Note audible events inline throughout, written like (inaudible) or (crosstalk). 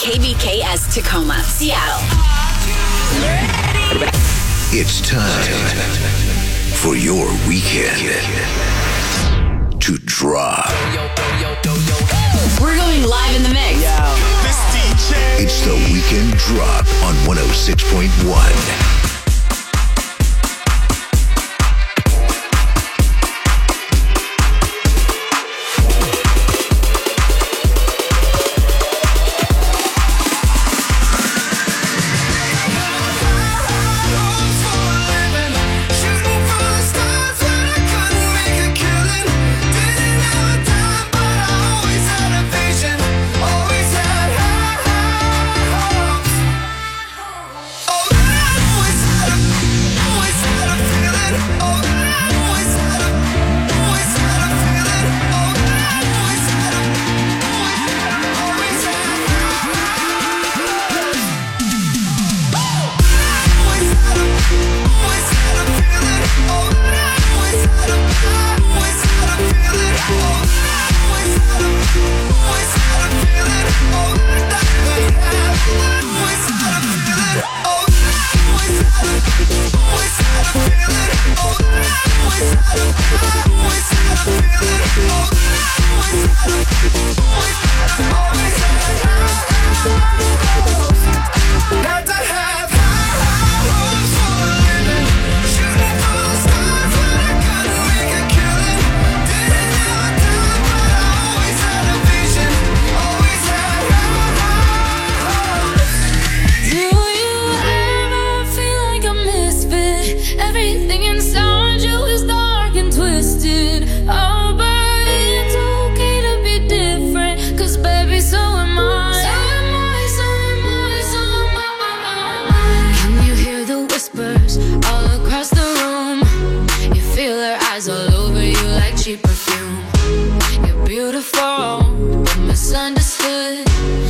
KBKS Tacoma, Seattle. It's time for your weekend to drop. We're going live in the mix. It's the weekend drop on 106.1. beautiful, misunderstood.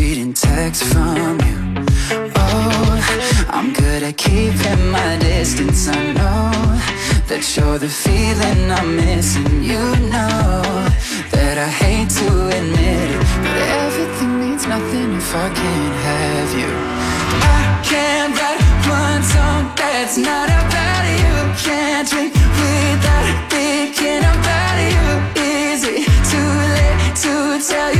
Reading texts from you. Oh, I'm good at keeping my distance. I know that you're the feeling I'm missing. You know that I hate to admit it But everything means nothing if I can't have you. I can't write one song that's not about you. Can't drink without thinking about you. Is it too late to tell you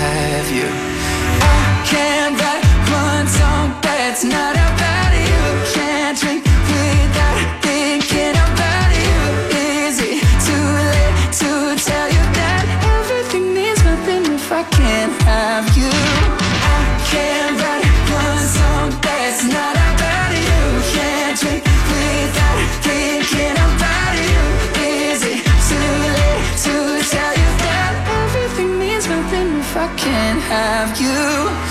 write one song that's not about you. Can't drink without thinking about you. Is it too late to tell you that everything means nothing if I can't have you? I can't write one song that's not about you. Can't drink without thinking about you. Is it too late to tell you that everything means nothing if I can't have you?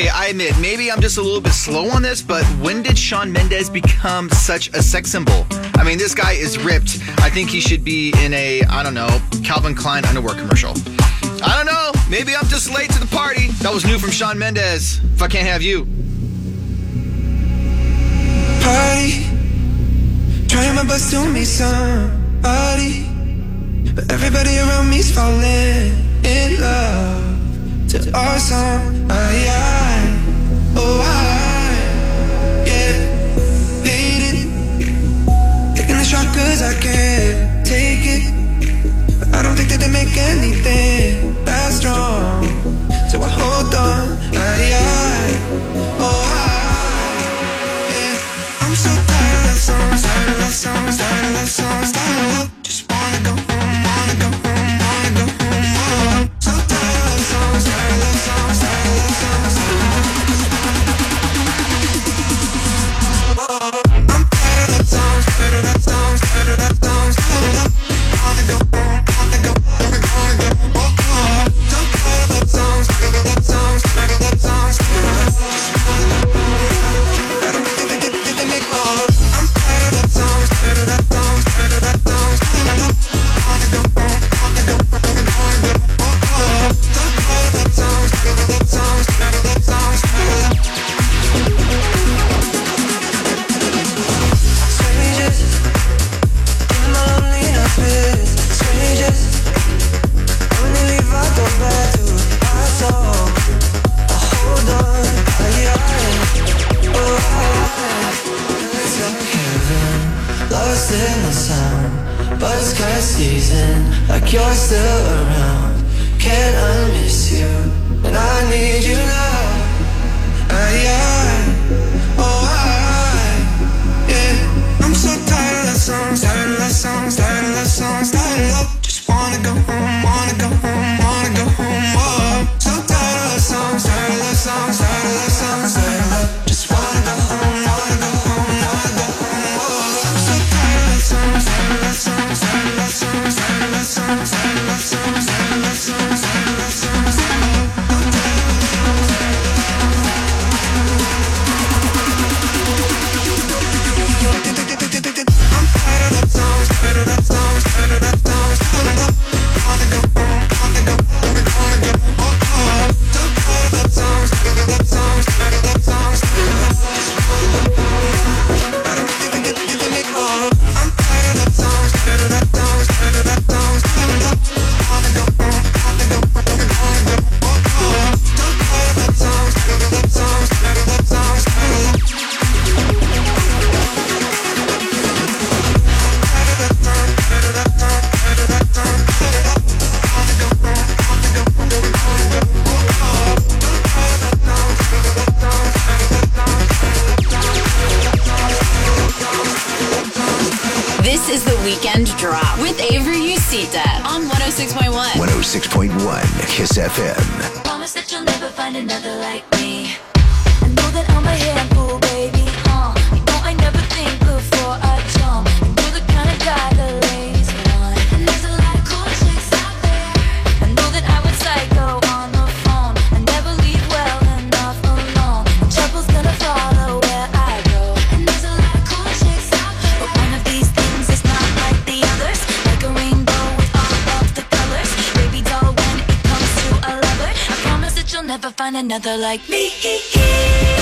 Okay, I admit, maybe I'm just a little bit slow on this, but when did Shawn Mendes become such a sex symbol? I mean, this guy is ripped. I think he should be in a, I don't know, Calvin Klein underwear commercial. I don't know. Maybe I'm just late to the party. That was new from Shawn Mendes. If I can't have you. Party. Trying my best to meet somebody. But everybody around me's falling in love to song. I, I, oh, I, like me. I know that I'm a handful, baby. another like me.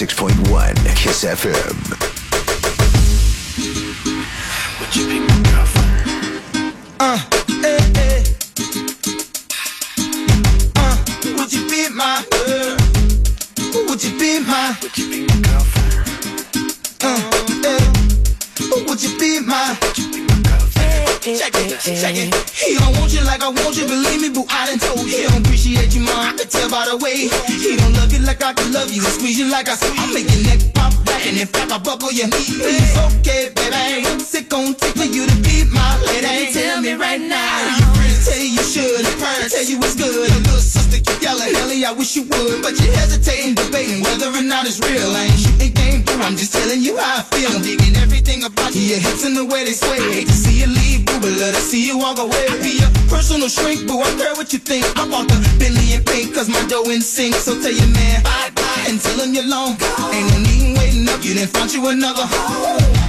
96.1 Kiss FM. it, check it, check it. He don't want you like I want you, believe me, boo. I done told you. He don't appreciate you, mom. I can tell by the way. He don't love you like I can love you, and squeeze you like I squeeze. I'm making neck pop back, and in fact I buckle your knees. It's okay, baby. What's it gonna take for you to be my lady? Tell me right now. Tell you you should, I'm trying to tell you it's good. Your little sister keep yelling, Ellie, I wish you would. But you're hesitating, debating whether or not it's real. I ain't shooting game, boo, I'm just telling you how I feel. I'm digging everything about you, your hips and the way they sway. Hate to see you leave, boo, but love to see you walk away. Be your personal shrink, boo, I care what you think. I bought the Billy and Pink, cause my dough in sync. So tell your man, bye bye, and tell him you're long. Ain't no need waiting up, you didn't find you another home.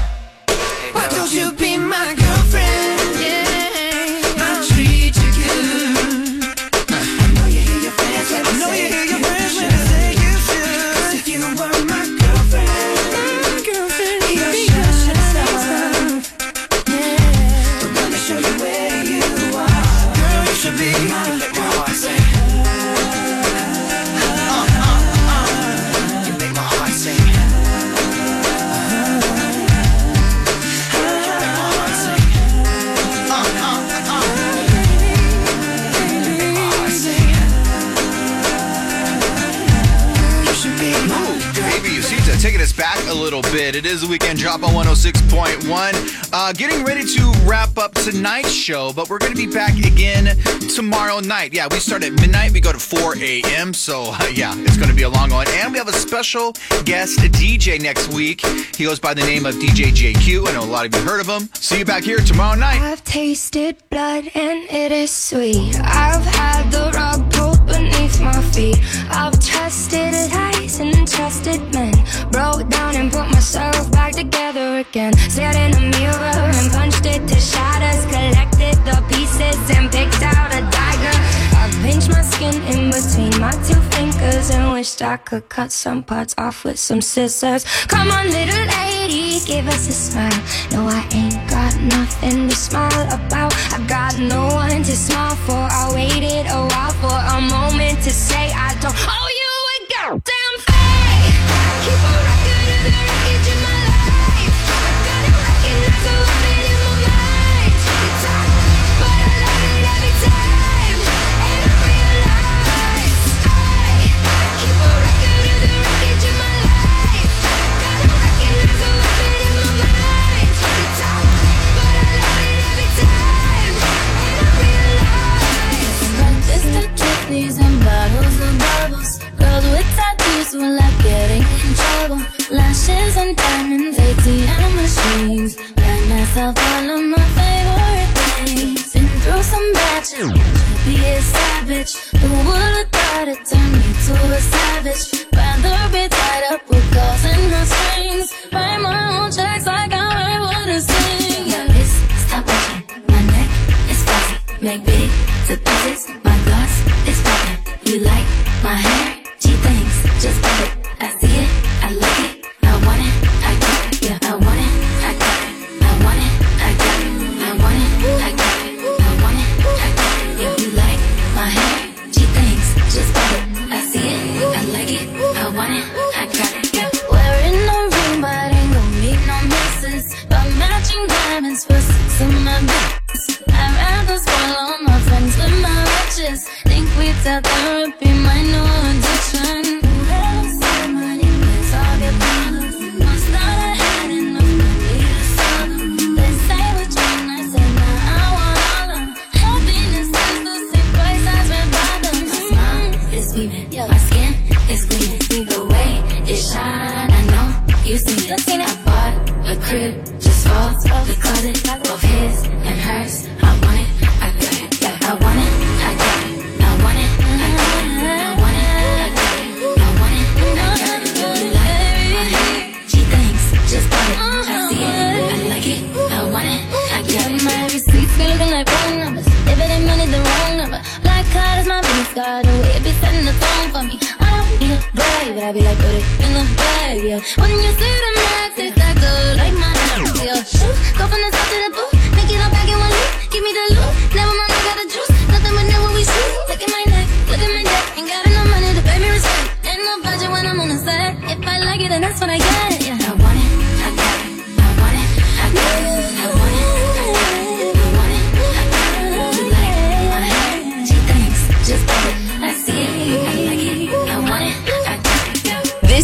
Weekend drop on 106.1. Uh, getting ready to wrap up tonight's show, but we're going to be back again tomorrow night. Yeah, we start at midnight, we go to 4 a.m. So, uh, (laughs) yeah, it's going to be a long one. And we have a special guest DJ next week. He goes by the name of DJ JQ. I know a lot of you heard of him. See you back here tomorrow night. I've tasted blood and it is sweet. I've had the pulled beneath my feet. I've trusted trusted men. Broke down and put myself back together again. Stared in a mirror and punched it to shatters. Collected the pieces and picked out a dagger. I pinched my skin in between my two fingers and wished I could cut some parts off with some scissors. Come on, little lady, give us a smile. No, I ain't got nothing to smile about. I got no one to smile for. I waited a while for a moment to say I don't Diamonds, ATM machines. Buy myself all of my favorite things. Been through some bad shit. Be a savage. Who would've like it. I want it, I got it. Yeah, wearing no ring, but ain't gon' make no misses. But matching diamonds for six of my bits. I'd rather all my friends with my riches. Think we tell therapy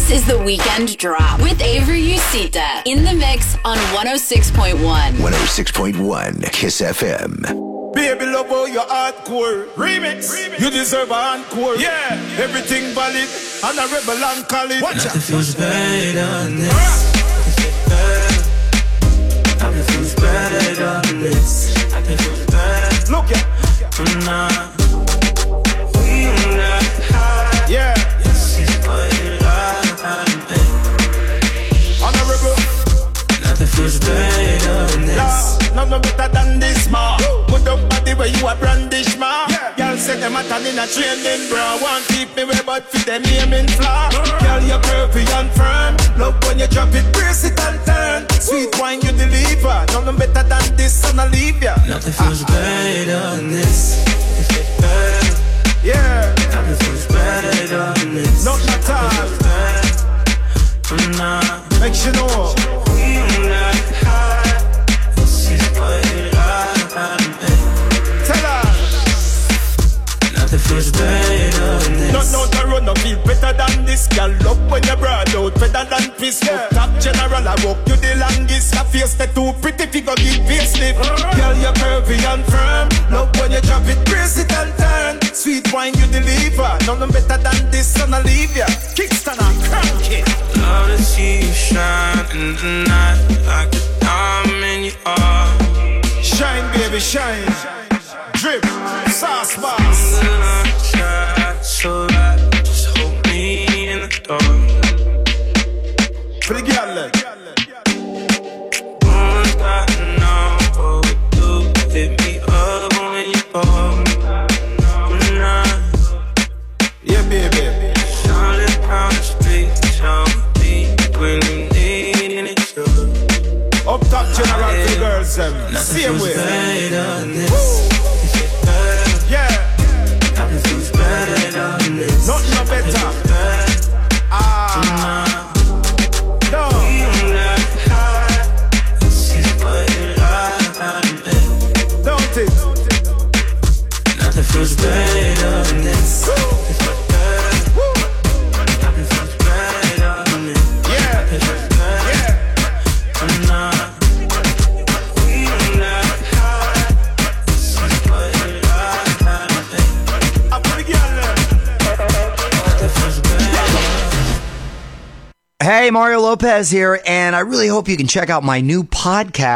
This is the weekend drop with Avery Usita in the mix on 106.1. 106.1 Kiss FM. Baby, love how you're hardcore. Remix. You deserve an encore. Yeah. Everything valid. And a rebel and college. Watch out. feels better than this. Nothing feels better than this. Nothing feels better Look ya. from no, better than this, ma. Put up body where you a brandish, ma. Girl say them a tan in a training bra. Want keep me way, but fit them aiming. Girl, you're curvy and firm. Love when you drop it, brace it and turn. Sweet wine you deliver. No, no better than this, and I leave ya. Nothing feels better than this. Nothing better. Yeah. Nothing feels better than this. Not all. Nothing feels better from you know. Feels better than this. Not know the run, no feel better than this. Girl, love when you broad out, better than piss. Yeah. Top general I walk you the longest. Your face the too pretty, fi go give facelift. Uh-huh. Girl, you're curvy and firm. Love when you drop it, brace it and turn. Sweet wine you deliver. Nothing better than this, and I leave ya. Kickstand and crank it. Love to see you shine in the night like a diamond you are. Shine, baby, shine. Drip, sauce box. Same way. Lopez here, and I really hope you can check out my new podcast.